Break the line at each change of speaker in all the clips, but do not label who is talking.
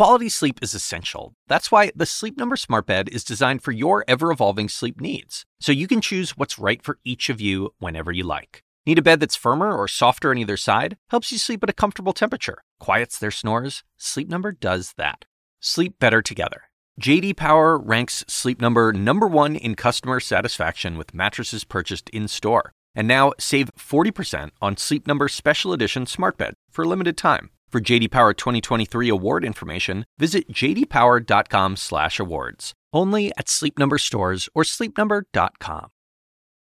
Quality sleep is essential. That's why the Sleep Number Smart Bed is designed for your ever evolving sleep needs, so you can choose what's right for each of you whenever you like. Need a bed that's firmer or softer on either side? Helps you sleep at a comfortable temperature. Quiets their snores? Sleep Number does that. Sleep better together. JD Power ranks Sleep Number number 1 in customer satisfaction with mattresses purchased in-store. And now save 40% on Sleep Number special edition smart bed for a limited time. For JD Power 2023 award information, visit jdpower.com/awards. Only at Sleep Number stores or sleepnumber.com.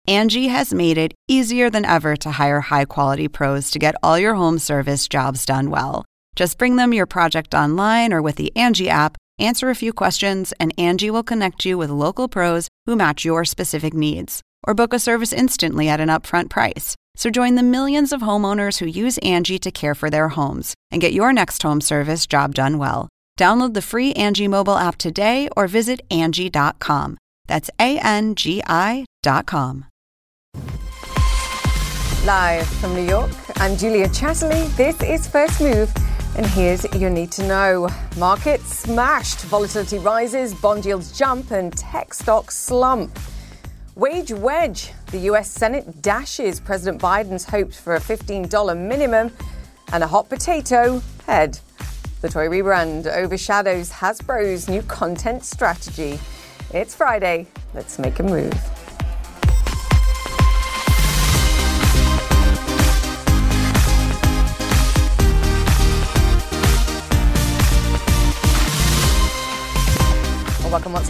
Angie has made it easier than ever to hire high-quality pros to get all your home service jobs done well. Just bring them your project online or with the Angie app, answer a few questions, and Angie will connect you with local pros who match your specific needs. Or book a service instantly at an upfront price. So join the millions of homeowners who use Angie to care for their homes and get your next home service job done well. Download the free Angie mobile app today or visit Angie.com. That's A N G I dot com.
Live from New York, I'm Julia Chatterley. This is First Move, and here's your need to know. Markets smashed, volatility rises, bond yields jump, and tech stocks slump. Wage wedge. The US Senate dashes President Biden's hopes for a $15 minimum and a hot potato head. The toy rebrand overshadows Hasbro's new content strategy. It's Friday. Let's make a move.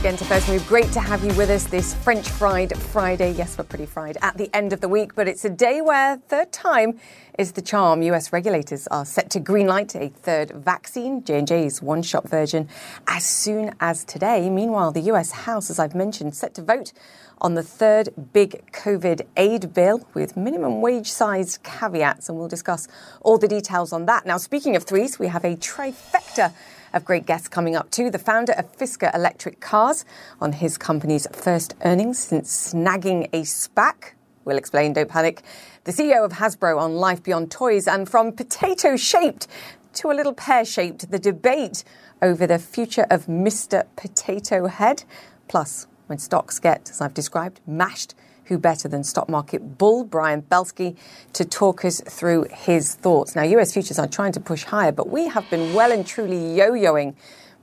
Again to First Move. Great to have you with us this French fried Friday. Yes, we're pretty fried at the end of the week, but it's a day where third time is the charm. US regulators are set to greenlight a third vaccine, J&J's one-shot version, as soon as today. Meanwhile, the US House, as I've mentioned, set to vote on the third big COVID aid bill with minimum wage sized caveats, and we'll discuss all the details on that. Now, speaking of threes, we have a trifecta of great guests coming up too. The founder of Fisker Electric Cars on his company's first earnings since snagging a SPAC. We'll explain, don't panic. The CEO of Hasbro on Life Beyond Toys and from potato shaped to a little pear shaped, the debate over the future of Mr. Potato Head. Plus, when stocks get, as I've described, mashed who better than stock market bull Brian Belsky to talk us through his thoughts. Now, US futures are trying to push higher, but we have been well and truly yo yoing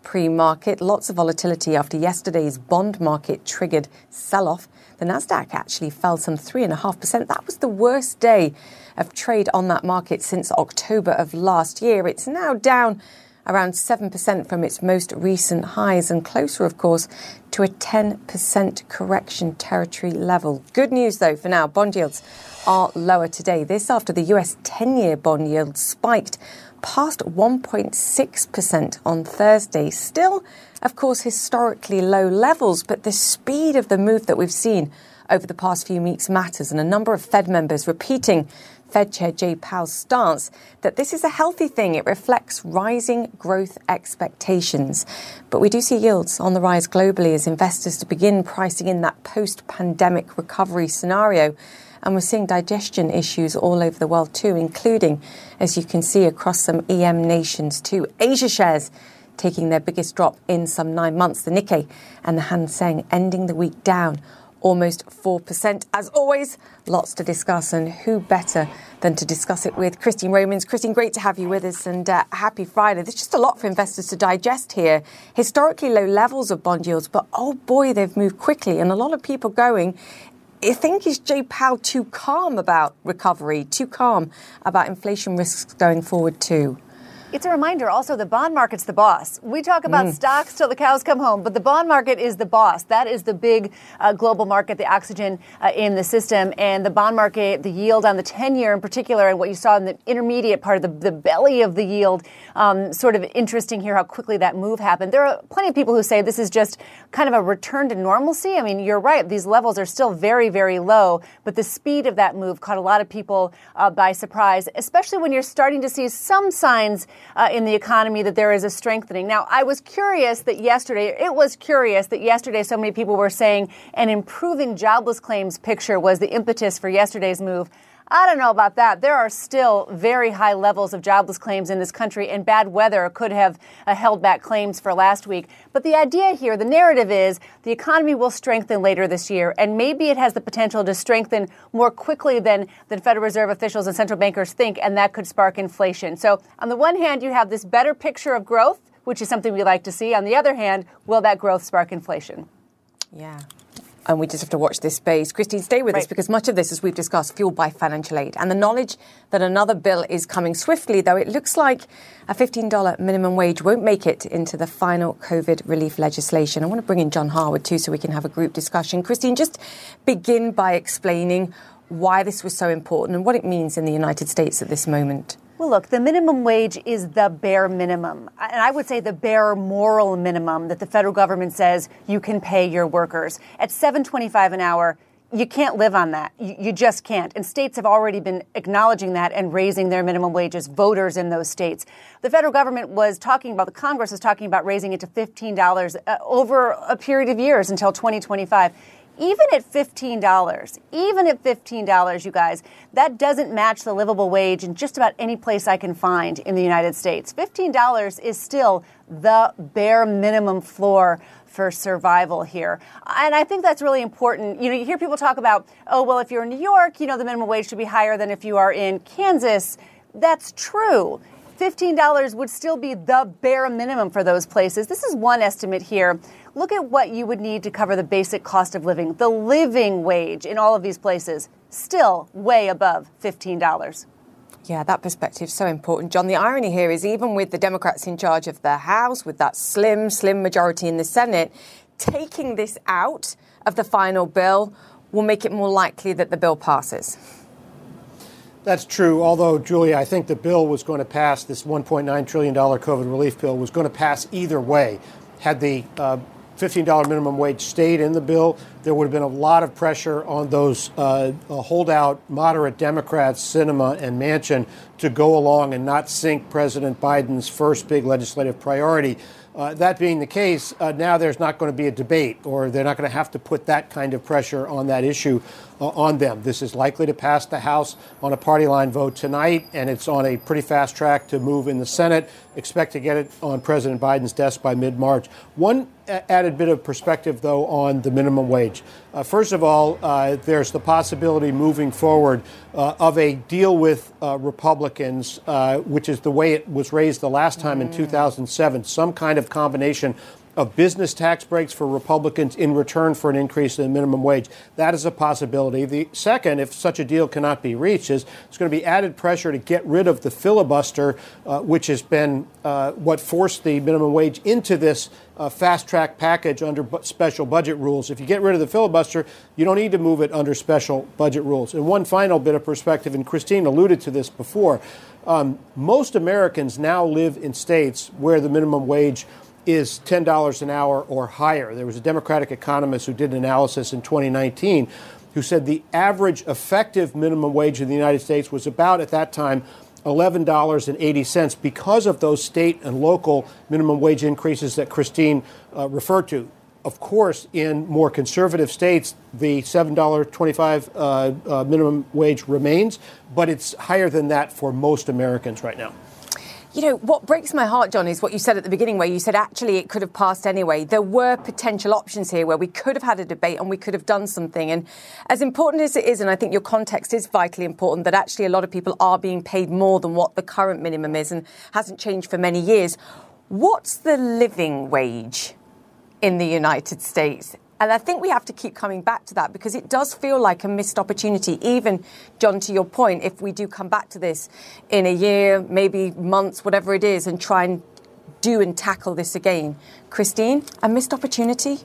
pre market. Lots of volatility after yesterday's bond market triggered sell off. The Nasdaq actually fell some 3.5%. That was the worst day of trade on that market since October of last year. It's now down around 7% from its most recent highs and closer, of course, to a 10% correction territory level. Good news, though, for now. Bond yields are lower today. This after the US 10 year bond yield spiked past 1.6% on Thursday. Still, of course, historically low levels, but the speed of the move that we've seen over the past few weeks matters, and a number of Fed members repeating Fed Chair Jay Powell's stance that this is a healthy thing. It reflects rising growth expectations. But we do see yields on the rise globally as investors to begin pricing in that post pandemic recovery scenario. And we're seeing digestion issues all over the world too, including, as you can see, across some EM nations too. Asia shares taking their biggest drop in some nine months. The Nikkei and the Hang Seng ending the week down almost 4%. As always, lots to discuss, and who better than to discuss it with Christine Romans? Christine, great to have you with us, and uh, happy Friday. There's just a lot for investors to digest here. Historically low levels of bond yields, but oh boy, they've moved quickly, and a lot of people going. I think is Jay Powell too calm about recovery, too calm about inflation risks going forward too?
It's a reminder also the bond market's the boss. We talk about mm. stocks till the cows come home, but the bond market is the boss. That is the big uh, global market, the oxygen uh, in the system. And the bond market, the yield on the 10 year in particular, and what you saw in the intermediate part of the, the belly of the yield, um, sort of interesting here how quickly that move happened. There are plenty of people who say this is just kind of a return to normalcy. I mean, you're right, these levels are still very, very low, but the speed of that move caught a lot of people uh, by surprise, especially when you're starting to see some signs uh, in the economy that there is a strengthening. Now, I was curious that yesterday, it was curious that yesterday so many people were saying an improving jobless claims picture was the impetus for yesterday's move. I don't know about that. There are still very high levels of jobless claims in this country, and bad weather could have uh, held back claims for last week. But the idea here, the narrative is the economy will strengthen later this year, and maybe it has the potential to strengthen more quickly than, than Federal Reserve officials and central bankers think, and that could spark inflation. So, on the one hand, you have this better picture of growth, which is something we like to see. On the other hand, will that growth spark inflation?
Yeah and we just have to watch this space. Christine, stay with right. us because much of this, as we've discussed, fueled by financial aid. And the knowledge that another bill is coming swiftly, though it looks like a $15 minimum wage won't make it into the final COVID relief legislation. I want to bring in John Harwood too so we can have a group discussion. Christine, just begin by explaining why this was so important and what it means in the United States at this moment.
Well, look, the minimum wage is the bare minimum. And I would say the bare moral minimum that the federal government says you can pay your workers. At 725 an hour, you can't live on that. You, you, just can't. And states have already been acknowledging that and raising their minimum wages, voters in those states. The federal government was talking about, the Congress was talking about raising it to $15 uh, over a period of years until 2025 even at $15, even at $15, you guys, that doesn't match the livable wage in just about any place I can find in the United States. $15 is still the bare minimum floor for survival here. And I think that's really important. You know, you hear people talk about, oh, well, if you're in New York, you know, the minimum wage should be higher than if you are in Kansas. That's true. $15 would still be the bare minimum for those places. This is one estimate here look at what you would need to cover the basic cost of living. The living wage in all of these places still way above $15.
Yeah, that perspective is so important, John. The irony here is even with the Democrats in charge of the House, with that slim, slim majority in the Senate, taking this out of the final bill will make it more likely that the bill passes.
That's true. Although, Julia, I think the bill was going to pass, this $1.9 trillion COVID relief bill was going to pass either way. Had the uh, $15 minimum wage stayed in the bill, there would have been a lot of pressure on those uh, holdout moderate Democrats, Sinema and Manchin, to go along and not sink President Biden's first big legislative priority. Uh, that being the case, uh, now there's not going to be a debate, or they're not going to have to put that kind of pressure on that issue uh, on them. This is likely to pass the House on a party line vote tonight, and it's on a pretty fast track to move in the Senate. Expect to get it on President Biden's desk by mid March. One added bit of perspective, though, on the minimum wage. Uh, first of all, uh, there's the possibility moving forward uh, of a deal with uh, Republicans, uh, which is the way it was raised the last time mm. in 2007, some kind of combination of business tax breaks for Republicans in return for an increase in the minimum wage. That is a possibility. The second, if such a deal cannot be reached, is it's going to be added pressure to get rid of the filibuster, uh, which has been uh, what forced the minimum wage into this uh, fast track package under bu- special budget rules. If you get rid of the filibuster, you don't need to move it under special budget rules. And one final bit of perspective, and Christine alluded to this before. Um, most Americans now live in states where the minimum wage is $10 an hour or higher. There was a Democratic economist who did an analysis in 2019 who said the average effective minimum wage in the United States was about, at that time, $11.80 because of those state and local minimum wage increases that Christine uh, referred to. Of course, in more conservative states, the $7.25 uh, uh, minimum wage remains, but it's higher than that for most Americans right now.
You know, what breaks my heart, John, is what you said at the beginning, where you said actually it could have passed anyway. There were potential options here where we could have had a debate and we could have done something. And as important as it is, and I think your context is vitally important, that actually a lot of people are being paid more than what the current minimum is and hasn't changed for many years. What's the living wage in the United States? And I think we have to keep coming back to that because it does feel like a missed opportunity. Even, John, to your point, if we do come back to this in a year, maybe months, whatever it is, and try and do and tackle this again. Christine, a missed opportunity?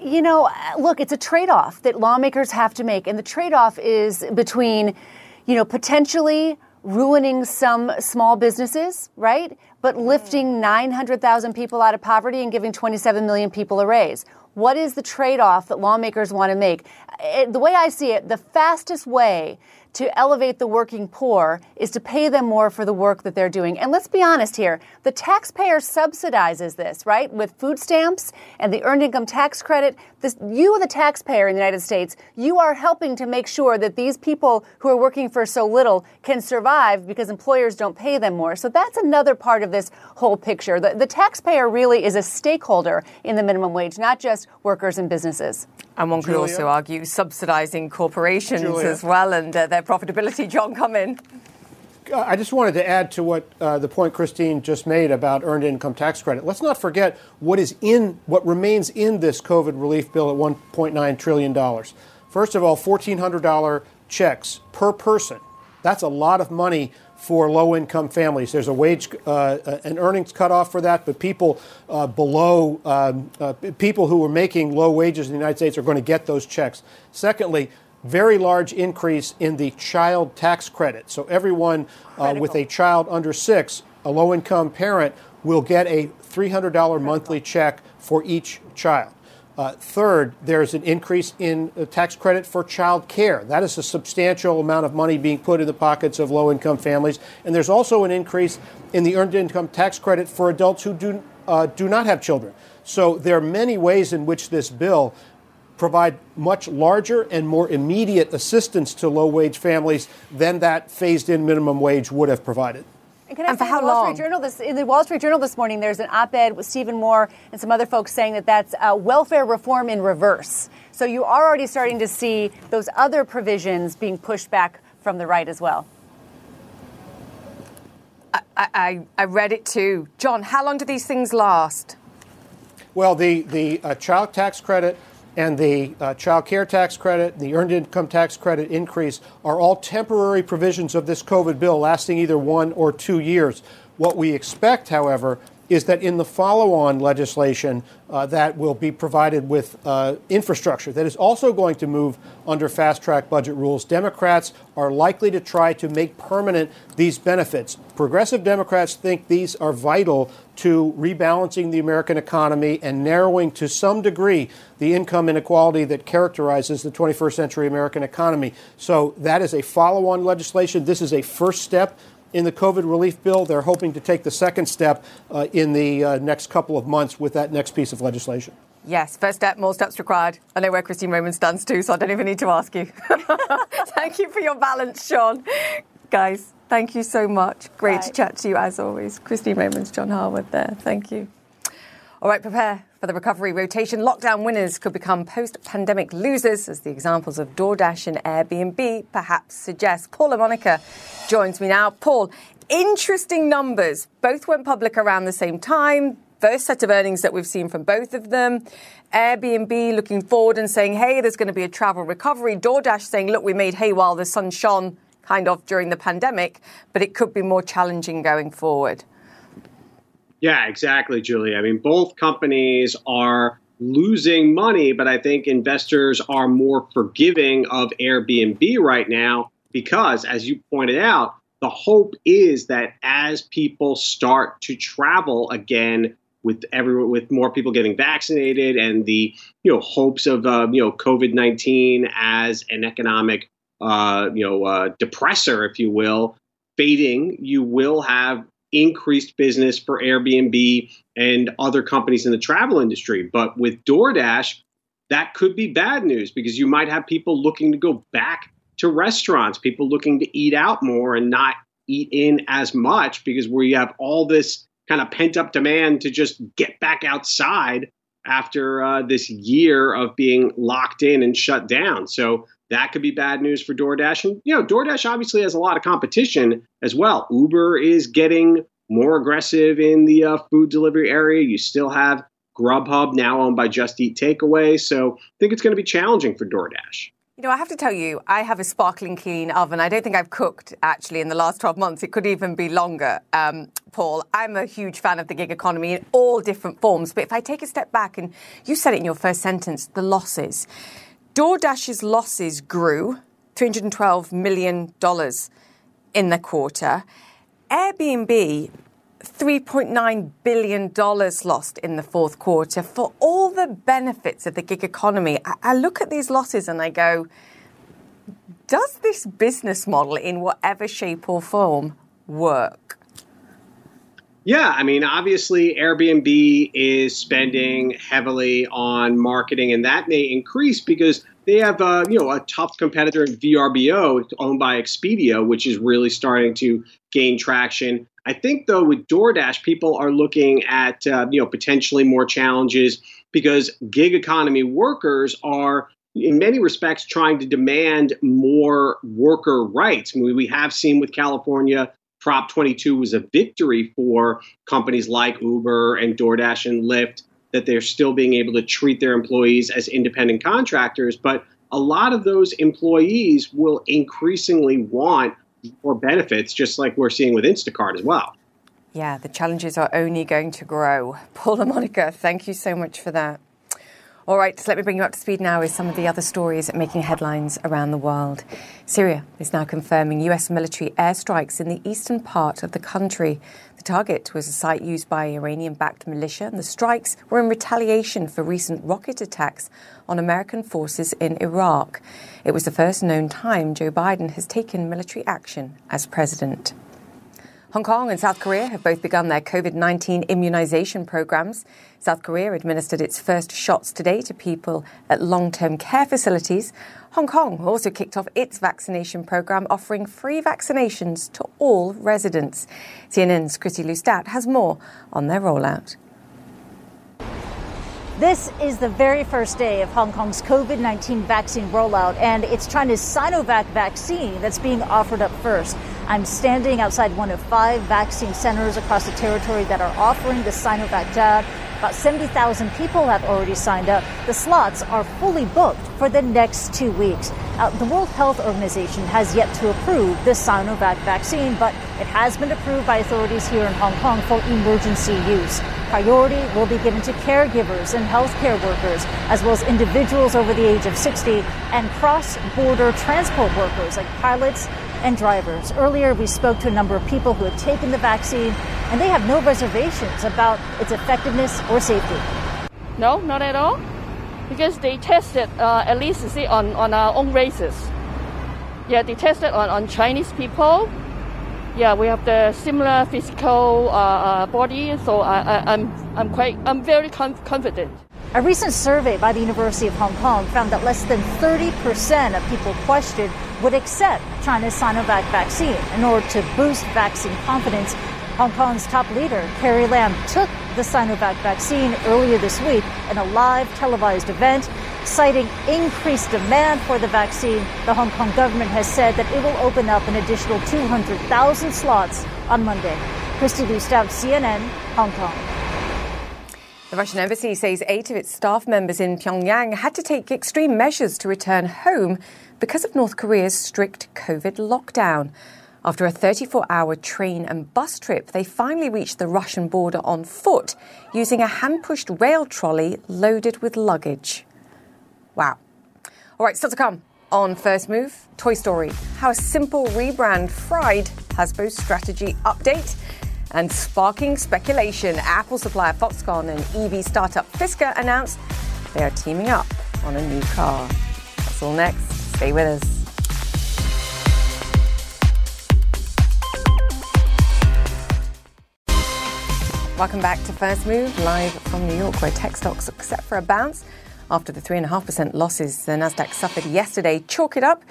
You know, look, it's a trade off that lawmakers have to make. And the trade off is between, you know, potentially ruining some small businesses, right? But lifting mm. 900,000 people out of poverty and giving 27 million people a raise what is the trade off that lawmakers want to make? It, the way I see it, the fastest way to elevate the working poor is to pay them more for the work that they're doing. And let's be honest here the taxpayer subsidizes this, right? With food stamps and the earned income tax credit. This, you, the taxpayer in the United States, you are helping to make sure that these people who are working for so little can survive because employers don't pay them more. So that's another part of this whole picture. The, the taxpayer really is a stakeholder in the minimum wage, not just workers and businesses.
And one could
Julia?
also argue subsidizing corporations
Julia?
as well and uh, their profitability. John, come in.
I just wanted to add to what uh, the point Christine just made about earned income tax credit. Let's not forget what is in what remains in this COVID relief bill at 1.9 trillion dollars. First of all, $1,400 checks per person. That's a lot of money for low-income families. There's a wage, uh, an earnings cutoff for that, but people uh, below, um, uh, people who are making low wages in the United States are going to get those checks. Secondly, very large increase in the child tax credit. So everyone uh, with a child under six, a low income parent, will get a $300 monthly check for each child. Uh, third, there's an increase in uh, tax credit for child care. That is a substantial amount of money being put in the pockets of low income families. And there's also an increase in the earned income tax credit for adults who do, uh, do not have children. So there are many ways in which this bill provide much larger and more immediate assistance to low wage families than that phased in minimum wage would have provided.
And, can I
And for how
in the Wall
long?
Street Journal this, in the Wall Street Journal this morning, there's an op-ed with Stephen Moore and some other folks saying that that's uh, welfare reform in reverse. So you are already starting to see those other provisions being pushed back from the right as well.
I, I, I read it too. John, how long do these things last?
Well, the, the uh, child tax credit and the uh, child care tax credit, the earned income tax credit increase are all temporary provisions of this COVID bill lasting either one or two years. What we expect, however, is that in the follow on legislation uh, that will be provided with uh, infrastructure that is also going to move under fast track budget rules, Democrats are likely to try to make permanent these benefits. Progressive Democrats think these are vital to rebalancing the American economy and narrowing to some degree the income inequality that characterizes the 21st century American economy. So that is a follow on legislation. This is a first step in the COVID relief bill. They're hoping to take the second step uh, in the uh, next couple of months with that next piece of legislation.
Yes, first step, more steps required. I know where Christine Roman stands too, so I don't even need to ask you. thank you for your balance, Sean. Guys, thank you so much. Great to chat to you as always. Christine Romans, John Harwood there. Thank you. All right, prepare for the recovery rotation. Lockdown winners could become post pandemic losers, as the examples of DoorDash and Airbnb perhaps suggest. Paul La Monica joins me now. Paul, interesting numbers. Both went public around the same time. First set of earnings that we've seen from both of them. Airbnb looking forward and saying, hey, there's going to be a travel recovery. DoorDash saying, look, we made hay while the sun shone kind of during the pandemic, but it could be more challenging going forward.
Yeah, exactly, Julie. I mean, both companies are losing money, but I think investors are more forgiving of Airbnb right now because, as you pointed out, the hope is that as people start to travel again, with everyone, with more people getting vaccinated, and the you know hopes of uh, you know COVID nineteen as an economic uh, you know uh, depressor, if you will, fading, you will have increased business for Airbnb and other companies in the travel industry. But with DoorDash, that could be bad news because you might have people looking to go back to restaurants, people looking to eat out more and not eat in as much because we have all this kind of pent up demand to just get back outside after uh, this year of being locked in and shut down. So that could be bad news for DoorDash. And, you know, DoorDash obviously has a lot of competition as well. Uber is getting more aggressive in the uh, food delivery area. You still have Grubhub, now owned by Just Eat Takeaway. So I think it's going to be challenging for DoorDash.
You know, I have to tell you, I have a sparkling clean oven. I don't think I've cooked actually in the last 12 months. It could even be longer, um, Paul. I'm a huge fan of the gig economy in all different forms. But if I take a step back, and you said it in your first sentence, the losses. DoorDash's losses grew $312 million in the quarter. Airbnb $3.9 billion lost in the fourth quarter for all the benefits of the gig economy. I, I look at these losses and I go, does this business model, in whatever shape or form, work?
Yeah, I mean, obviously, Airbnb is spending heavily on marketing, and that may increase because they have, uh, you know, a tough competitor in VRBO, owned by Expedia, which is really starting to gain traction. I think, though, with DoorDash, people are looking at, uh, you know, potentially more challenges because gig economy workers are in many respects trying to demand more worker rights. I mean, we have seen with California Prop 22 was a victory for companies like Uber and DoorDash and Lyft that they're still being able to treat their employees as independent contractors. But a lot of those employees will increasingly want more benefits, just like we're seeing with Instacart as well.
Yeah, the challenges are only going to grow. Paul La Monica, thank you so much for that. All right, so let me bring you up to speed now with some of the other stories making headlines around the world. Syria is now confirming US military airstrikes in the eastern part of the country. The target was a site used by Iranian backed militia, and the strikes were in retaliation for recent rocket attacks on American forces in Iraq. It was the first known time Joe Biden has taken military action as president. Hong Kong and South Korea have both begun their COVID 19 immunization programs. South Korea administered its first shots today to people at long term care facilities. Hong Kong also kicked off its vaccination program, offering free vaccinations to all residents. CNN's Kristie Lu Stout has more on their rollout.
This is the very first day of Hong Kong's COVID 19 vaccine rollout, and it's China's Sinovac vaccine that's being offered up first. I'm standing outside one of five vaccine centers across the territory that are offering the Sinovac jab. About 70,000 people have already signed up. The slots are fully booked for the next two weeks. Now, the World Health Organization has yet to approve the Sinovac vaccine, but it has been approved by authorities here in Hong Kong for emergency use. Priority will be given to caregivers and healthcare workers, as well as individuals over the age of 60 and cross border transport workers like pilots and drivers. Earlier, we spoke to a number of people who have taken the vaccine, and they have no reservations about its effectiveness or safety.
No, not at all, because they tested uh, at least see on, on our own races. Yeah, they tested on, on Chinese people. Yeah, we have the similar physical uh, uh, body, so I, I, I'm I'm quite I'm very confident.
A recent survey by the University of Hong Kong found that less than 30% of people questioned would accept China's Sinovac vaccine in order to boost vaccine confidence. Hong Kong's top leader, Carrie Lam, took the Sinovac vaccine earlier this week in a live televised event. Citing increased demand for the vaccine, the Hong Kong government has said that it will open up an additional 200,000 slots on Monday. Kristie Lu Stout, CNN, Hong Kong.
The Russian embassy says eight of its staff members in Pyongyang had to take extreme measures to return home because of North Korea's strict COVID lockdown. After a 34 hour train and bus trip, they finally reached the Russian border on foot using a hand pushed rail trolley loaded with luggage. Wow. All right, still to come on First Move Toy Story, how a simple rebrand fried Hasbro's strategy update. And sparking speculation, Apple supplier Foxconn and EV startup Fisker announced they are teaming up on a new car. That's all next. Stay with us. Welcome back to First Move, live from New York, where tech stocks look set for a bounce after the 3.5% losses the Nasdaq suffered yesterday. Chalk it up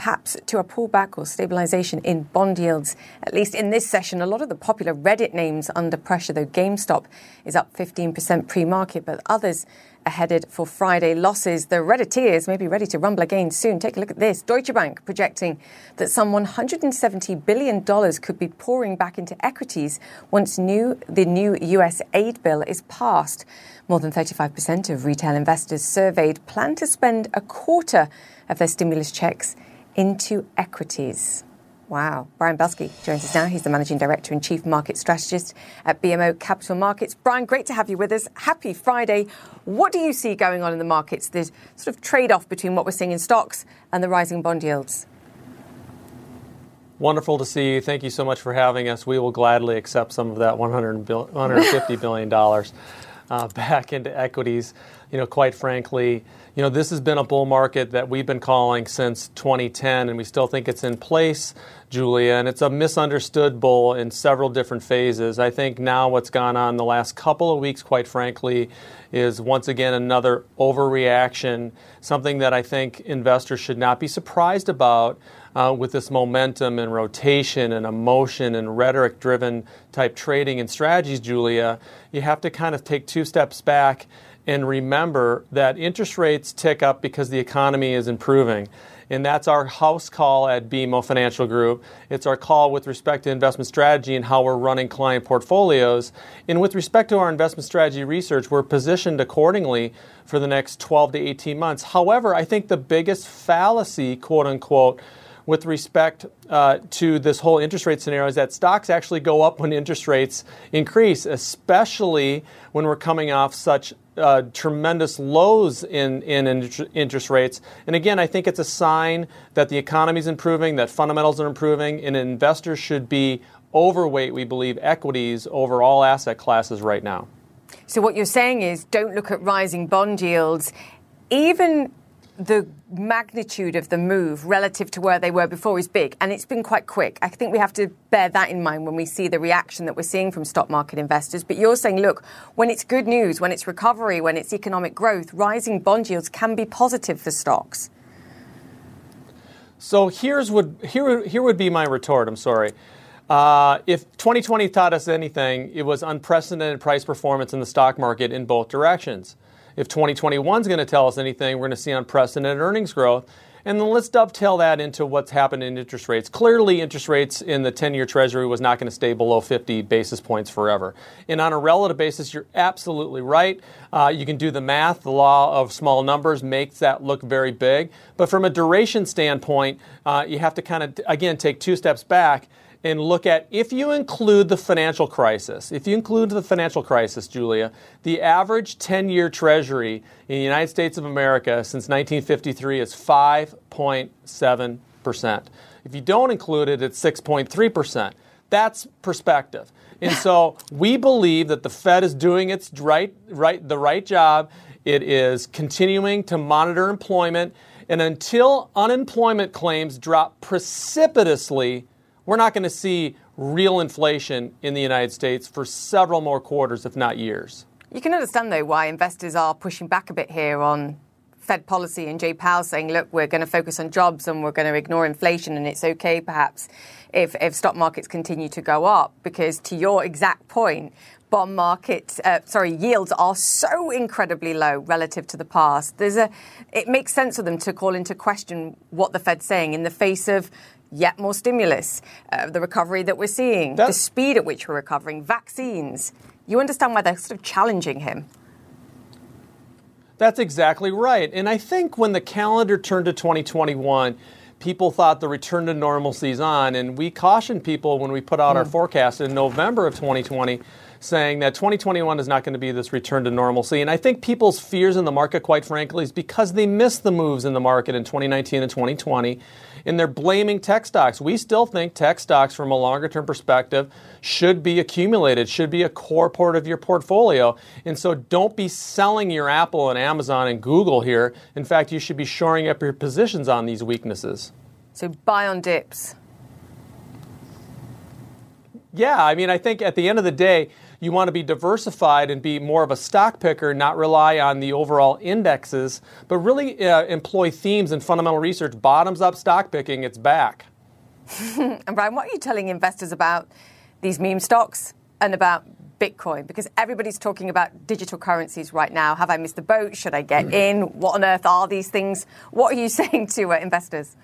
perhaps to a pullback or stabilization in bond yields. At least in this session, a lot of the popular Reddit names under pressure, though GameStop is up 15% pre market, but others are headed for Friday losses. The Redditeers may be ready to rumble again soon. Take a look at this. Deutsche Bank projecting that some $170 billion could be pouring back into equities once new, the new US aid bill is passed. More than 35% of retail investors surveyed plan to spend a quarter of their stimulus checks into equities. Wow. Brian Belsky joins us now. He's the Managing Director and Chief Market Strategist at BMO Capital Markets. Brian, great to have you with us. Happy Friday. What do you see going on in the markets? There's sort of trade off between what we're seeing in stocks and the rising bond yields.
Wonderful to see you. Thank you so much for having us. We will gladly accept some of that $150 billion. Uh, back into equities. You know, quite frankly, you know, this has been a bull market that we've been calling since 2010, and we still think it's in place, Julia. And it's a misunderstood bull in several different phases. I think now what's gone on the last couple of weeks, quite frankly, is once again another overreaction, something that I think investors should not be surprised about. Uh, with this momentum and rotation and emotion and rhetoric driven type trading and strategies, Julia, you have to kind of take two steps back and remember that interest rates tick up because the economy is improving. And that's our house call at BMO Financial Group. It's our call with respect to investment strategy and how we're running client portfolios. And with respect to our investment strategy research, we're positioned accordingly for the next 12 to 18 months. However, I think the biggest fallacy, quote unquote, with respect uh, to this whole interest rate scenario is that stocks actually go up when interest rates increase, especially when we're coming off such uh, tremendous lows in, in interest rates. And again, I think it's a sign that the economy is improving, that fundamentals are improving, and investors should be overweight, we believe, equities over all asset classes right now.
So, what you're saying is don't look at rising bond yields. Even the magnitude of the move relative to where they were before is big, and it's been quite quick. I think we have to bear that in mind when we see the reaction that we're seeing from stock market investors. But you're saying, look, when it's good news, when it's recovery, when it's economic growth, rising bond yields can be positive for stocks.
So here's what here here would be my retort. I'm sorry. Uh, if 2020 taught us anything, it was unprecedented price performance in the stock market in both directions. If 2021 is going to tell us anything, we're going to see unprecedented earnings growth. And then let's dovetail that into what's happened in interest rates. Clearly, interest rates in the 10 year Treasury was not going to stay below 50 basis points forever. And on a relative basis, you're absolutely right. Uh, you can do the math. The law of small numbers makes that look very big. But from a duration standpoint, uh, you have to kind of, again, take two steps back and look at if you include the financial crisis, if you include the financial crisis, Julia, the average 10 year treasury in the United States of America since 1953 is 5.7%. If you don't include it, it's 6.3%. That's perspective. And so we believe that the Fed is doing its right, right, the right job. It is continuing to monitor employment. And until unemployment claims drop precipitously, we're not going to see real inflation in the United States for several more quarters, if not years.
You can understand, though, why investors are pushing back a bit here on Fed policy and Jay Powell saying, look, we're going to focus on jobs and we're going to ignore inflation, and it's okay perhaps if, if stock markets continue to go up. Because to your exact point, bond markets, uh, sorry, yields are so incredibly low relative to the past. There's a, it makes sense for them to call into question what the Fed's saying in the face of yet more stimulus, uh, the recovery that we're seeing, That's- the speed at which we're recovering, vaccines. You understand why they're sort of challenging him.
That's exactly right. And I think when the calendar turned to 2021, people thought the return to normalcy is on. And we cautioned people when we put out mm. our hmm. forecast in November of 2020 saying that 2021 is not going to be this return to normalcy. And I think people's fears in the market, quite frankly, is because they missed the moves in the market in 2019 and 2020 and they're blaming tech stocks. We still think tech stocks, from a longer term perspective, should be accumulated, should be a core part of your portfolio. And so don't be selling your Apple and Amazon and Google here. In fact, you should be shoring up your positions on these weaknesses.
So buy on dips.
Yeah, I mean, I think at the end of the day, you want to be diversified and be more of a stock picker, not rely on the overall indexes, but really uh, employ themes and fundamental research. Bottoms up stock picking, it's back.
and Brian, what are you telling investors about these meme stocks and about Bitcoin? Because everybody's talking about digital currencies right now. Have I missed the boat? Should I get in? What on earth are these things? What are you saying to uh, investors?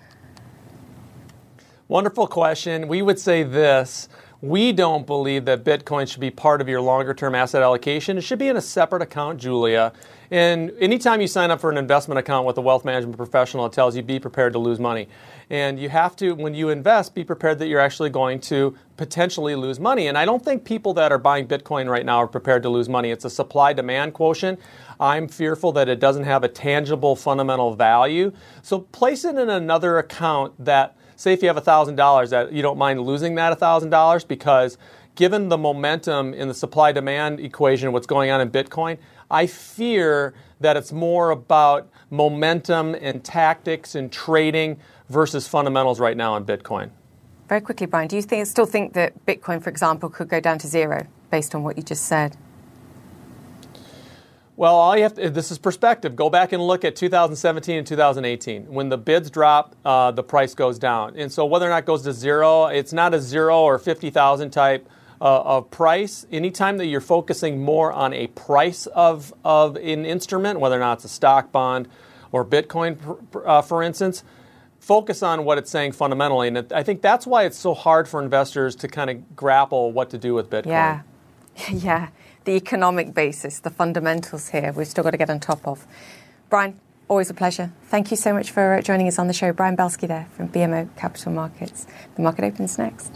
Wonderful question. We would say this we don't believe that Bitcoin should be part of your longer term asset allocation. It should be in a separate account, Julia. And anytime you sign up for an investment account with a wealth management professional, it tells you be prepared to lose money. And you have to, when you invest, be prepared that you're actually going to potentially lose money. And I don't think people that are buying Bitcoin right now are prepared to lose money. It's a supply demand quotient. I'm fearful that it doesn't have a tangible fundamental value. So place it in another account that say if you have $1,000 that you don't mind losing that $1,000 because given the momentum in the supply demand equation, what's going on in Bitcoin, I fear that it's more about momentum and tactics and trading versus fundamentals right now in Bitcoin.
Very quickly, Brian, do you think, still think that Bitcoin, for example, could go down to zero based on what you just said?
Well, all you have to, this is perspective. Go back and look at 2017 and 2018. When the bids drop, uh, the price goes down. And so whether or not it goes to zero, it's not a zero or 50,000 type uh, of price. Anytime that you're focusing more on a price of, of an instrument, whether or not it's a stock bond or Bitcoin, uh, for instance, focus on what it's saying fundamentally. And I think that's why it's so hard for investors to kind of grapple what to do with Bitcoin.
Yeah. Yeah the economic basis, the fundamentals here, we've still got to get on top of. Brian, always a pleasure. Thank you so much for uh, joining us on the show. Brian Belsky there from BMO Capital Markets. The market opens next.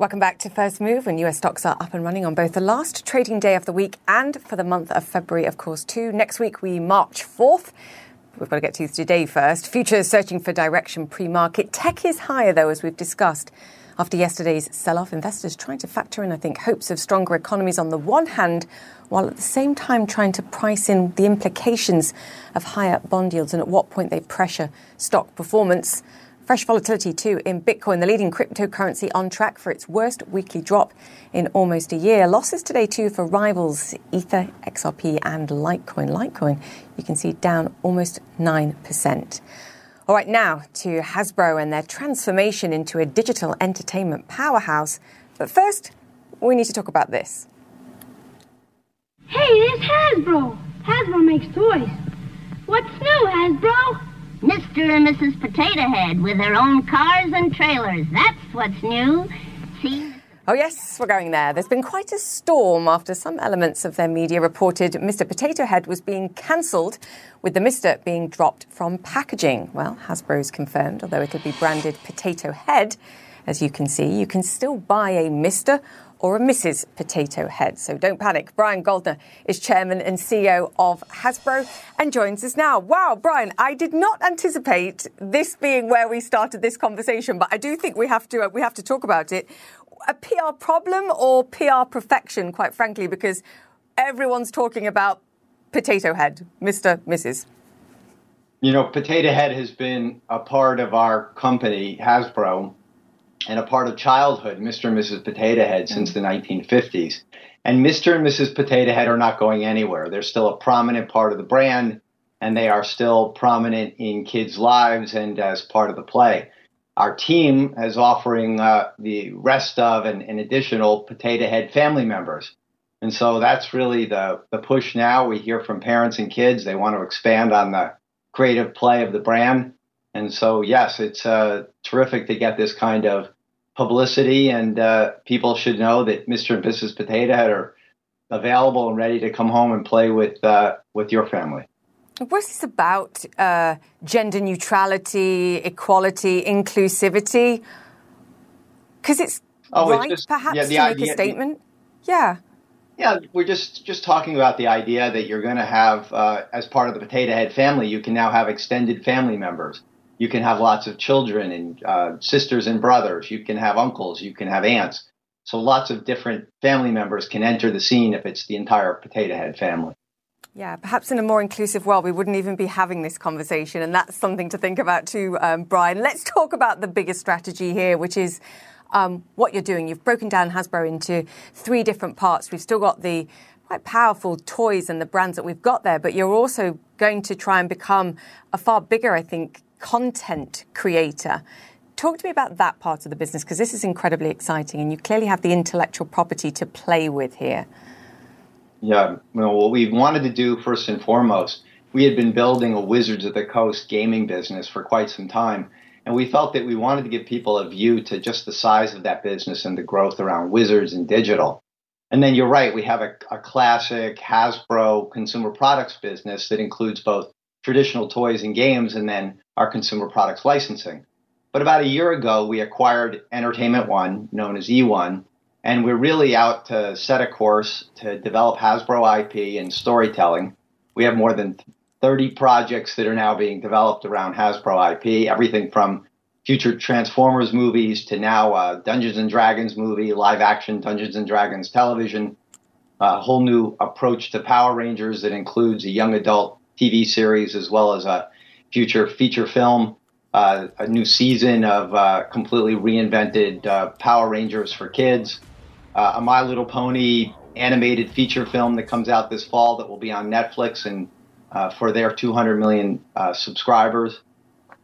Welcome back to First Move when US stocks are up and running on both the last trading day of the week and for the month of February, of course, too. Next week we march 4th. We've got to get to today first. Futures searching for direction pre market. Tech is higher, though, as we've discussed. After yesterday's sell off, investors trying to factor in, I think, hopes of stronger economies on the one hand, while at the same time trying to price in the implications of higher bond yields and at what point they pressure stock performance. Fresh volatility too in Bitcoin, the leading cryptocurrency on track for its worst weekly drop in almost a year. Losses today too for rivals Ether, XRP, and Litecoin. Litecoin, you can see down almost 9%. All right, now to Hasbro and their transformation into a digital entertainment powerhouse. But first, we need to talk about this.
Hey, it's Hasbro. Hasbro makes toys. What's new, Hasbro?
Mr. and Mrs. Potato Head with their own cars and trailers. That's what's new. See?
Oh, yes, we're going there. There's been quite a storm after some elements of their media reported Mr. Potato Head was being cancelled, with the Mr. being dropped from packaging. Well, Hasbro's confirmed, although it'll be branded Potato Head. As you can see, you can still buy a Mr or a Mrs. Potato Head. So don't panic. Brian Goldner is chairman and CEO of Hasbro and joins us now. Wow, Brian, I did not anticipate this being where we started this conversation, but I do think we have to uh, we have to talk about it. A PR problem or PR perfection, quite frankly, because everyone's talking about Potato Head, Mr. Mrs.
You know, Potato Head has been a part of our company, Hasbro, and a part of childhood, Mr. and Mrs. Potato Head, since the 1950s. And Mr. and Mrs. Potato Head are not going anywhere. They're still a prominent part of the brand, and they are still prominent in kids' lives and as part of the play. Our team is offering uh, the rest of and, and additional Potato Head family members. And so that's really the, the push now. We hear from parents and kids. They want to expand on the creative play of the brand. And so, yes, it's uh, terrific to get this kind of publicity, and uh, people should know that Mr. and Mrs. Potato Head are available and ready to come home and play with uh, with your family.
What's this about uh, gender neutrality, equality, inclusivity? Because it's oh, right, it's just, perhaps, yeah, to idea, make a statement. The, yeah.
Yeah, we're just just talking about the idea that you're going to have, uh, as part of the Potato Head family, you can now have extended family members you can have lots of children and uh, sisters and brothers. You can have uncles. You can have aunts. So lots of different family members can enter the scene if it's the entire Potato Head family.
Yeah, perhaps in a more inclusive world, we wouldn't even be having this conversation. And that's something to think about too, um, Brian. Let's talk about the biggest strategy here, which is um, what you're doing. You've broken down Hasbro into three different parts. We've still got the quite powerful toys and the brands that we've got there, but you're also going to try and become a far bigger, I think, content creator. Talk to me about that part of the business because this is incredibly exciting and you clearly have the intellectual property to play with here.
Yeah, well, what we wanted to do first and foremost, we had been building a Wizards of the Coast gaming business for quite some time. And we felt that we wanted to give people a view to just the size of that business and the growth around Wizards and digital. And then you're right, we have a, a classic Hasbro consumer products business that includes both traditional toys and games and then our consumer products licensing. But about a year ago, we acquired Entertainment One, known as E1, and we're really out to set a course to develop Hasbro IP and storytelling We have more than 30 projects that are now being developed around Hasbro IP, everything from future Transformers movies to now uh, Dungeons and Dragons movie, live action Dungeons and Dragons television, a whole new approach to Power Rangers that includes a young adult TV series as well as a future feature film, uh, a new season of uh, completely reinvented uh, Power Rangers for kids, uh, a My Little Pony animated feature film that comes out this fall that will be on Netflix and uh, for their 200 million uh, subscribers.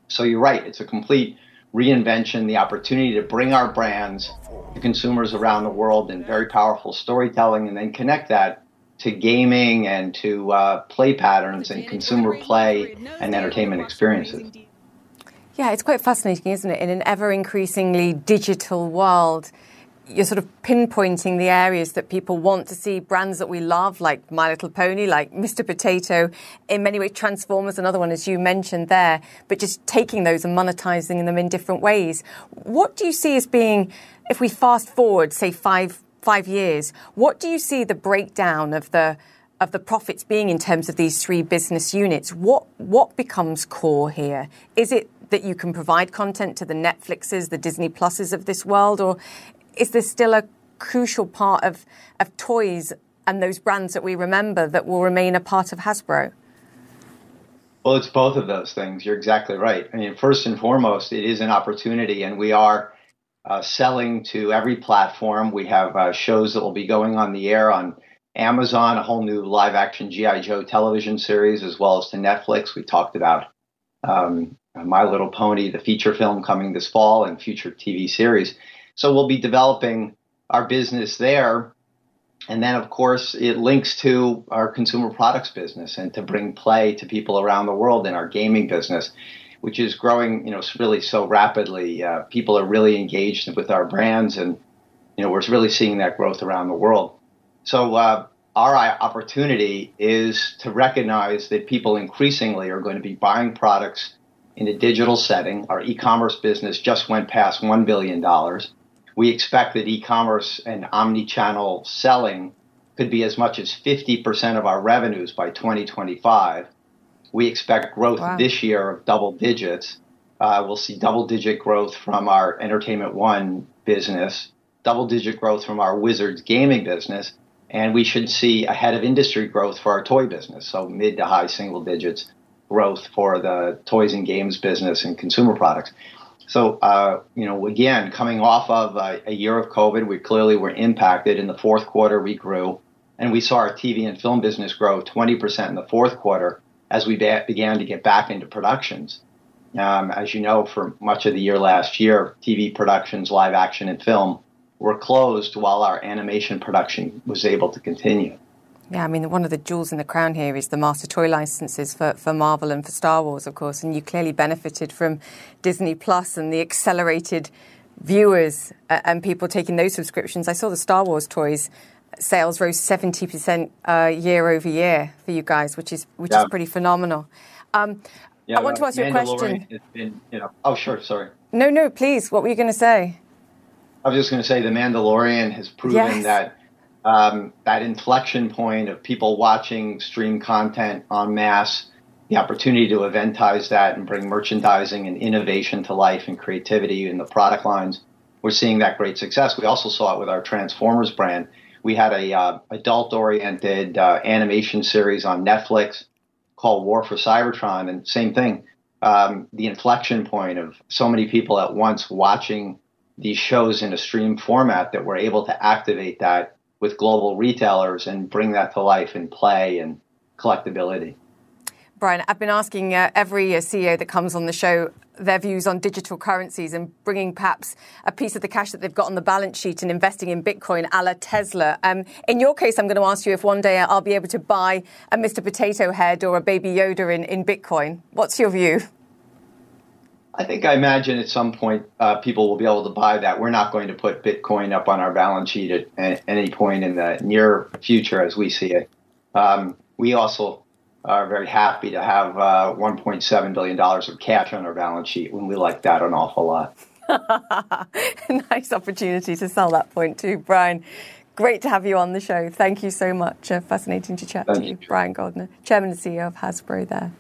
So you're right, it's a complete reinvention, the opportunity to bring our brands to consumers around the world in very powerful storytelling and then connect that to gaming and to uh, play patterns and consumer play and entertainment experiences.
Yeah, it's quite fascinating, isn't it? In an ever increasingly digital world, you're sort of pinpointing the areas that people want to see brands that we love, like My Little Pony, like Mr. Potato, in many ways Transformers, another one as you mentioned there, but just taking those and monetizing them in different ways. What do you see as being, if we fast forward, say five five years, what do you see the breakdown of the of the profits being in terms of these three business units? What what becomes core here? Is it that you can provide content to the Netflixes, the Disney Pluses of this world, or is there still a crucial part of, of toys and those brands that we remember that will remain a part of Hasbro?
Well, it's both of those things. You're exactly right. I mean, first and foremost, it is an opportunity, and we are uh, selling to every platform. We have uh, shows that will be going on the air on Amazon, a whole new live action G.I. Joe television series, as well as to Netflix. We talked about um, My Little Pony, the feature film coming this fall, and future TV series. So we'll be developing our business there. And then, of course, it links to our consumer products business and to bring play to people around the world in our gaming business, which is growing, you know, really so rapidly. Uh, people are really engaged with our brands, and you know, we're really seeing that growth around the world. So uh, our opportunity is to recognize that people increasingly are going to be buying products in a digital setting. Our e-commerce business just went past one billion dollars we expect that e-commerce and omni-channel selling could be as much as 50% of our revenues by 2025. We expect growth wow. this year of double digits. Uh, we'll see double digit growth from our Entertainment One business, double digit growth from our Wizards gaming business, and we should see ahead of industry growth for our toy business. So mid to high single digits growth for the toys and games business and consumer products. So, uh, you know, again, coming off of a, a, year of COVID, we clearly were impacted. In the fourth quarter, we grew, and we saw our TV and film business grow 20% in the fourth quarter as we began to get back into productions. Um, as you know, for much of the year last year, TV productions, live action, and film were closed while our animation production was able to continue.
Yeah, I mean, one of the jewels in the crown here is the master toy licenses for, for Marvel and for Star Wars, of course. And you clearly benefited from Disney Plus and the accelerated viewers uh, and people taking those subscriptions. I saw the Star Wars toys sales rose 70% uh, year over year for you guys, which is which yeah. is pretty phenomenal. Um,
yeah,
I want to ask you a question.
Been, you know, oh, sure, sorry.
No, no, please. What were you going to say?
I was just going to say the Mandalorian has proven yes. that um, that inflection point of people watching stream content en masse, the opportunity to eventize that and bring merchandising and innovation to life and creativity in the product lines. We're seeing that great success. We also saw it with our Transformers brand. We had a uh, adult-oriented uh, animation series on Netflix called War for Cybertron, and same thing. Um, the inflection point of so many people at once watching these shows in a stream format that we're able to activate that with global retailers and bring that to life in play and collectability.
Brian, I've been asking uh, every uh, CEO that comes on the show their views on digital currencies and bringing perhaps a piece of the cash that they've got on the balance sheet and investing in Bitcoin a la Tesla. Um, in your case, I'm going to ask you if one day I'll be able to buy a Mr. Potato Head or a Baby Yoda in, in Bitcoin. What's your view?
I think I imagine at some point uh, people will be able to buy that. We're not going to put Bitcoin up on our balance sheet at, at any point in the near future as we see it. Um, we also are very happy to have uh, $1.7 billion of cash on our balance sheet, and we like that an awful lot.
nice opportunity to sell that point too, Brian. Great to have you on the show. Thank you so much. Uh, fascinating to chat Thank to you. you, Brian Goldner, Chairman and CEO of Hasbro. There.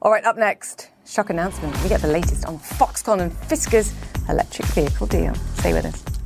All right, up next, shock announcement. We get the latest on Foxconn and Fisker's electric vehicle deal. Stay with us.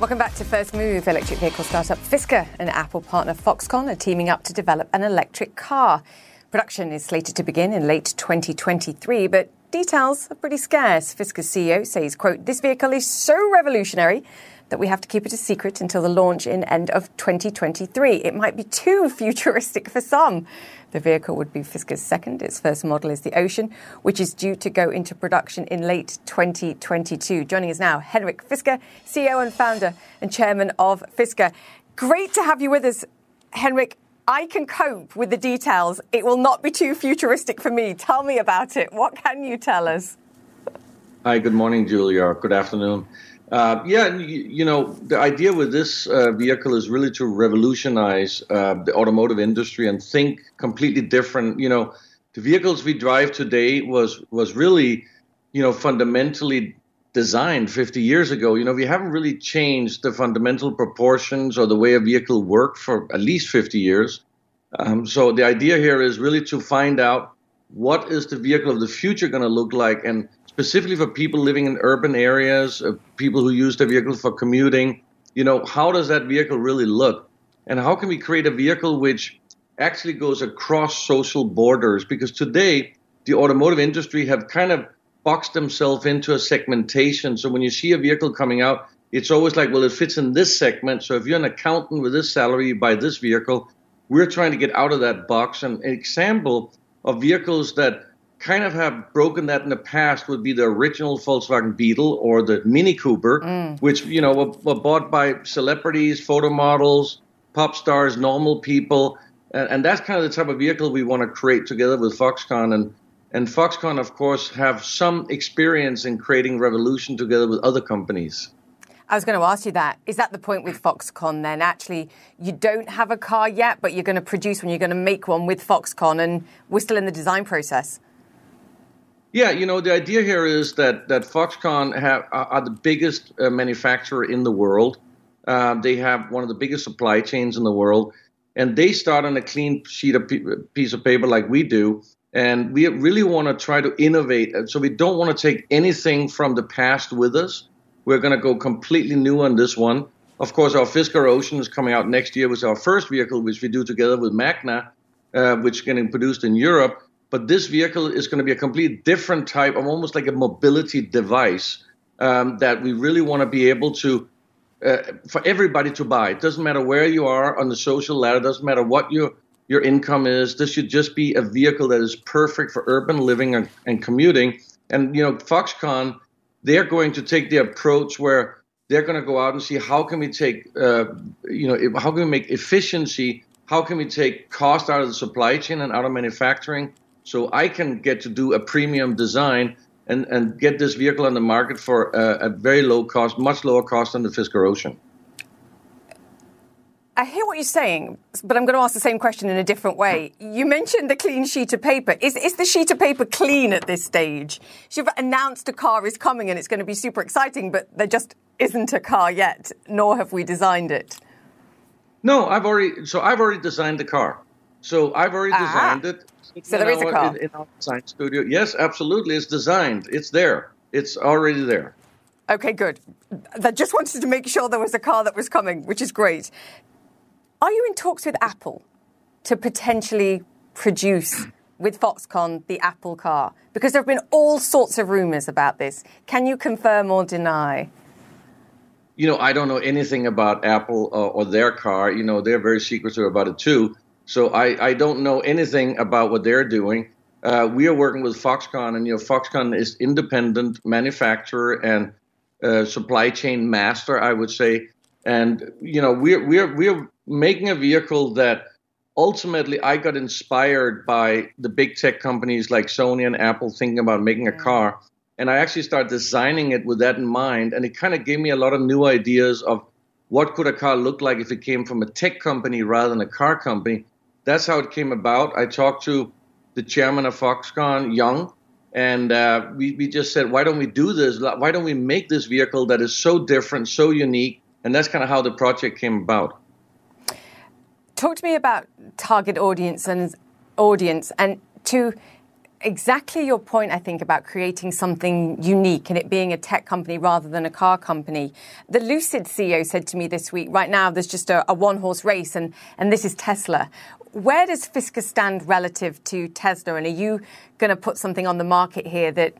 Welcome back to First Move. Electric vehicle startup Fisker and Apple partner Foxconn are teaming up to develop an electric car. Production is slated to begin in late 2023, but details are pretty scarce. Fisker's CEO says, quote, this vehicle is so revolutionary that we have to keep it a secret until the launch in end of 2023. It might be too futuristic for some. The vehicle would be Fisker's second. Its first model is the Ocean, which is due to go into production in late 2022. Joining us now, Henrik Fisker, CEO and founder and chairman of Fisker. Great to have you with us, Henrik. I can cope with the details. It will not be too futuristic for me. Tell me about it. What can you tell us?
Hi, good morning, Julia. Good afternoon. Uh, yeah, you, you, know, the idea with this uh, vehicle is really to revolutionize uh, the automotive industry and think completely different. You know, the vehicles we drive today was was really, you know, fundamentally designed 50 years ago. You know, we haven't really changed the fundamental proportions or the way a vehicle worked for at least 50 years. Um, so the idea here is really to find out what is the vehicle of the future going to look like and specifically for people living in urban areas, uh, people who use the vehicle for commuting. You know, how does that vehicle really look? And how can we create a vehicle which actually goes across social borders? Because today, the automotive industry have kind of boxed themselves into a segmentation. So when you see a vehicle coming out, it's always like, well, it fits in this segment. So if you're an accountant with this salary, you buy this vehicle. We're trying to get out of that box. And an example of vehicles that kind of have broken that in the past would be the original Volkswagen Beetle or the Mini Cooper, mm. which you know were, were, bought by celebrities, photo models, pop stars, normal people, and, and, that's kind of the type of vehicle we want to create together with Foxconn and. And Foxconn, of course, have some experience in creating revolution together with other companies.
I was going to ask you that. Is that the point with Foxconn then? Actually, you don't have a car yet, but you're going to produce one, you're going to make one with Foxconn, and we're still in the design process.
Yeah, you know, the idea here is that that Foxconn have, are the biggest uh, manufacturer in the world. Uh, they have one of the biggest supply chains in the world, and they start on a clean sheet of piece of paper like we do. And we really want to try to innovate. So we don't want to take anything from the past with us. We're going to go completely new on this one. Of course, our Fisker Ocean is coming out next year with our first vehicle, which we do together with Magna, uh, which is getting produced in Europe. But this vehicle is going to be a completely different type of almost like a mobility device um, that we really want to be able to, uh, for everybody to buy. It doesn't matter where you are on the social ladder, doesn't matter what your, your income is. This should just be a vehicle that is perfect for urban living and, and commuting. And, you know, Foxconn, they're going to take the approach where they're going to go out and see how can we take, uh, you know, how can we make efficiency, how can we take cost out of the supply chain and out of manufacturing, so I can get to do a premium design and, and get this vehicle on the market for a, a very low cost, much lower cost than the Fisker Ocean.
I hear what you're saying, but I'm going to ask the same question in a different way. You mentioned the clean sheet of paper. Is, is the sheet of paper clean at this stage? You've announced a car is coming and it's going to be super exciting, but there just isn't a car yet, nor have we designed it.
No, I've already. So I've already designed the car. So I've already uh-huh. designed it.
So there is a car
in, in our design studio. Yes, absolutely. It's designed. It's there. It's already there.
Okay, good. I just wanted to make sure there was a car that was coming, which is great. Are you in talks with Apple to potentially produce with Foxconn the Apple car? Because there have been all sorts of rumors about this. Can you confirm or deny?
You know, I don't know anything about Apple uh, or their car. You know, they're very secretive about it too. So I, I don't know anything about what they're doing. Uh, we are working with Foxconn, and you know Foxconn is independent manufacturer and uh, supply chain master, I would say. And you know we're we're we're making a vehicle that ultimately I got inspired by the big tech companies like Sony and Apple thinking about making a car, and I actually started designing it with that in mind. And it kind of gave me a lot of new ideas of what could a car look like if it came from a tech company rather than a car company that's how it came about. I talked to the chairman of Foxconn, Young, And uh, we, we just said, why don't we do this? Why don't we make this vehicle that is so different, so unique? And that's kind of how the project came about.
Talk to me about target audience and audience, and to exactly your point, I think, about creating something unique and it being a tech company rather than a car company. The Lucid CEO said to me this week, right now there's just a, a one horse race and, and this is Tesla. Where does Fisker stand relative to Tesla? And are you going to put something on the market here that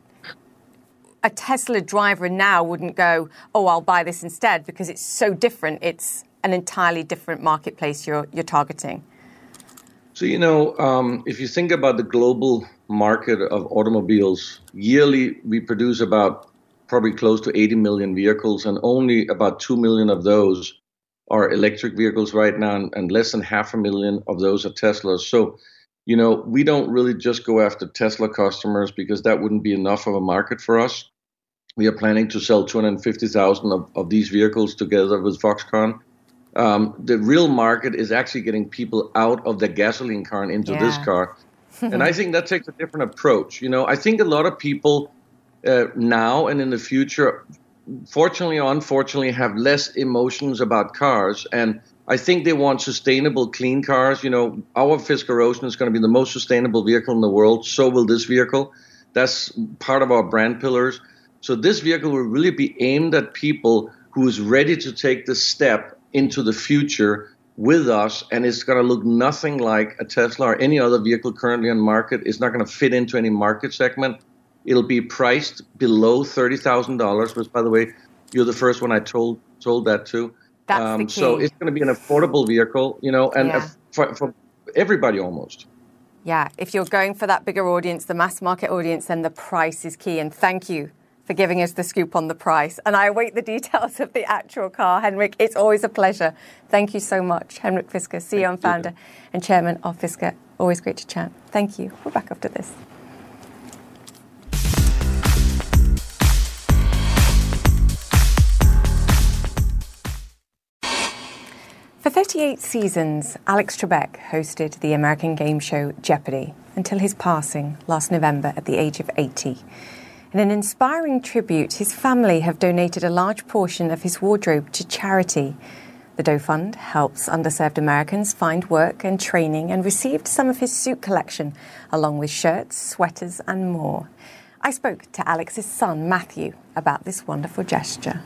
a Tesla driver now wouldn't go, oh, I'll buy this instead because it's so different. It's an entirely different marketplace you're, you're targeting.
So, you know, um, if you think about the global market of automobiles, yearly we produce about probably close to 80 million vehicles, and only about 2 million of those are electric vehicles right now, and less than half a million of those are Teslas. So, you know, we don't really just go after Tesla customers because that wouldn't be enough of a market for us. We are planning to sell 250,000 of, of these vehicles together with Foxconn. Um, the real market is actually getting people out of the gasoline car and into yeah. this car. and I think that takes a different approach. You know, I think a lot of people uh, now and in the future, fortunately or unfortunately, have less emotions about cars. And I think they want sustainable, clean cars. You know, our Fisker Ocean is going to be the most sustainable vehicle in the world. So will this vehicle. That's part of our brand pillars. So this vehicle will really be aimed at people who is ready to take the step into the future with us, and it's going to look nothing like a Tesla or any other vehicle currently on market. It's not going to fit into any market segment. It'll be priced below thirty thousand dollars. Which, by the way, you're the first one I told told that to.
That's um, the key.
So it's going to be an affordable vehicle, you know, and yeah. for, for everybody almost.
Yeah, if you're going for that bigger audience, the mass market audience, then the price is key. And thank you for giving us the scoop on the price. And I await the details of the actual car. Henrik, it's always a pleasure. Thank you so much. Henrik Fisker, CEO and founder and chairman of Fisker. Always great to chat. Thank you. We're back after this. For 38 seasons, Alex Trebek hosted the American game show Jeopardy until his passing last November at the age of 80. In an inspiring tribute, his family have donated a large portion of his wardrobe to charity. The Doe Fund helps underserved Americans find work and training and received some of his suit collection, along with shirts, sweaters, and more. I spoke to Alex's son, Matthew, about this wonderful gesture.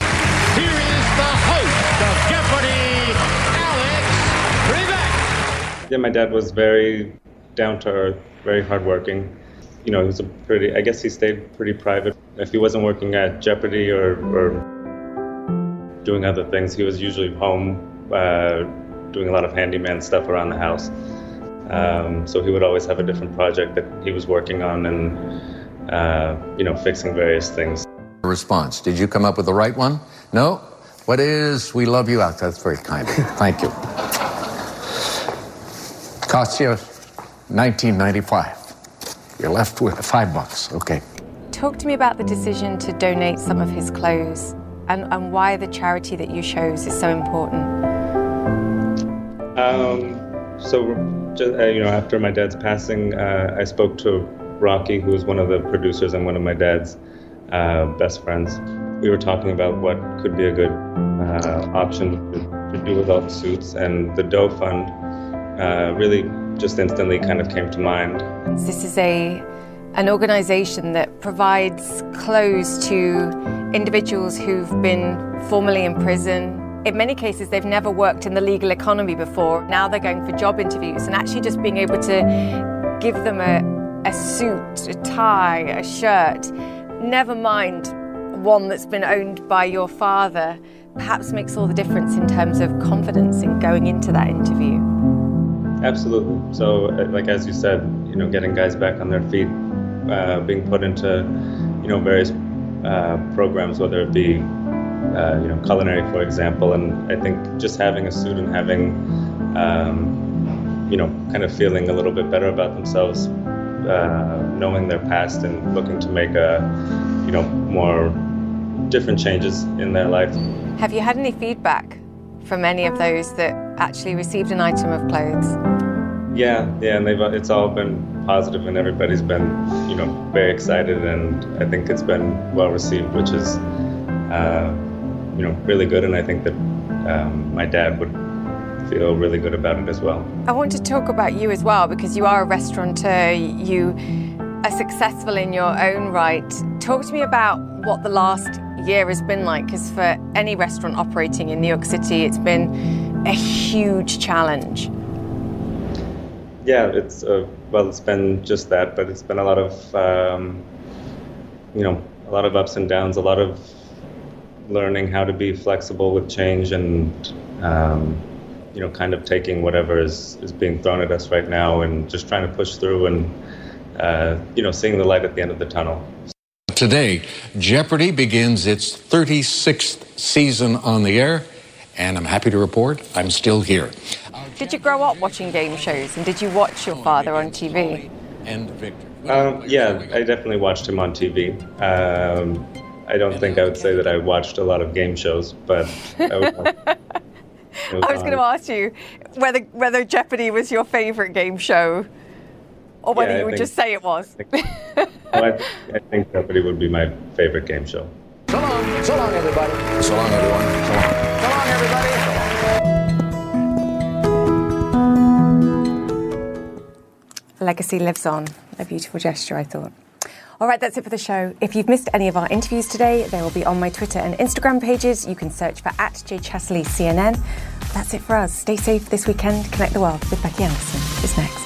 Here is the host of Jeopardy, Alex Trebek.
Yeah, my dad was very down to earth, very hardworking you know, he was a pretty, I guess he stayed pretty private. If he wasn't working at Jeopardy or, or doing other things, he was usually home uh, doing a lot of handyman stuff around the house. Um, so he would always have a different project that he was working on and, uh, you know, fixing various things.
Response Did you come up with the right one? No? What is We Love You Out? That's very kind. Thank you. Cost you 1995. You're left with five bucks. Okay.
Talk to me about the decision to donate some of his clothes and, and why the charity that you chose is so important.
Um, so, just, uh, you know, after my dad's passing, uh, I spoke to Rocky, who was one of the producers and one of my dad's uh, best friends. We were talking about what could be a good uh, option to, to, do with all the suits, and the Doe Fund uh, really just instantly kind of came to mind.
This is a an organization that provides clothes to individuals who've been formerly in prison. In many cases, they've never worked in the legal economy before. Now they're going for job interviews, and actually just being able to give them a, a suit, a tie, a shirt, never mind one that's been owned by your father, perhaps makes all the difference in terms of confidence in going into that interview.
Absolutely. So, uh, like as you said, you know, getting guys back on their feet, uh, being put into, you know, various uh, programs, whether it be, uh, you know, culinary, for example, and I think just having a suit and having, um, you know, kind of feeling a little bit better about themselves, uh, knowing their past and looking to make a, you know, more different changes in their life.
Have you had any feedback from any of those that actually received an item of clothes?
Yeah, yeah, and they've it's all been positive, and everybody's been you know very excited, and I think it's been well received, which is uh, you know really good, and I think that um, my dad would feel really good about it as well.
I want to talk about you as well because you are a restaurateur. You are successful in your own right. Talk to me about what the last year has been like because for any restaurant operating in New York City, it's been a huge challenge.
Yeah, it's uh, well, it's been just that, but it's been a lot of um, you know a lot of ups and downs, a lot of learning how to be flexible with change and um, you know kind of taking whatever is, is being thrown at us right now and just trying to push through and uh, you know seeing the light at the end of the tunnel
Today, Jeopardy begins its 36th season on the air, and I'm happy to report I'm still here.
Did you grow up watching game shows and did you watch your father on TV?
And Victor.
Um, yeah, I definitely watched him on TV. Um, I don't think I would say that I watched a lot of game shows, but I, was,
I was going to ask you whether whether Jeopardy was your favourite game show, or whether
Yeah,
you would
think-
just say it was.
well, I, I think Jeopardy would be my favorite game show.
So long, so long, everybody.
So long, everyone. So long.
So long, everybody.
Legacy lives on. A beautiful gesture, I thought. All right, that's it for the show. If you've missed any of our interviews today, they will be on my Twitter and Instagram pages. You can search for at jchatterley CNN. That's it for us. Stay safe this weekend. Connect the world with Becky Anderson is next.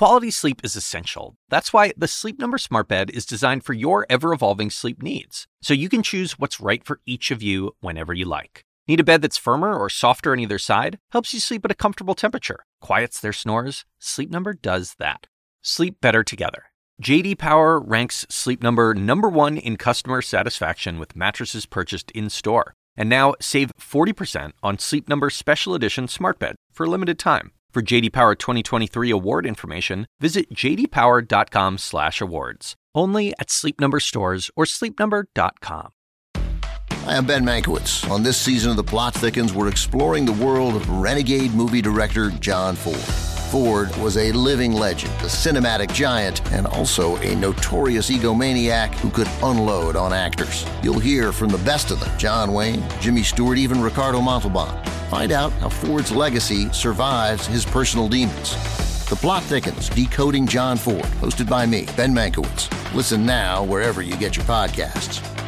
Quality sleep is essential. That's why the Sleep Number Smart Bed is designed for your ever evolving sleep needs, so you can choose what's right for each of you whenever you like. Need a bed that's firmer or softer on either side? Helps you sleep at a comfortable temperature, quiets their snores? Sleep Number does that. Sleep better together. JD Power ranks Sleep Number number 1 in customer satisfaction with mattresses purchased in-store. And now save 40% on Sleep Number special edition smart bed for a limited time. For JD Power 2023 award information, visit jdpower.com/awards. Only at Sleep Number stores or sleepnumber.com.
I'm Ben Mankiewicz. On this season of The Plot Thickens, we're exploring the world of renegade movie director John Ford. Ford was a living legend, a cinematic giant, and also a notorious egomaniac who could unload on actors. You'll hear from the best of them John Wayne, Jimmy Stewart, even Ricardo Montalban. Find out how Ford's legacy survives his personal demons. The Plot Thickens Decoding John Ford, hosted by me, Ben Mankiewicz. Listen now wherever you get your podcasts.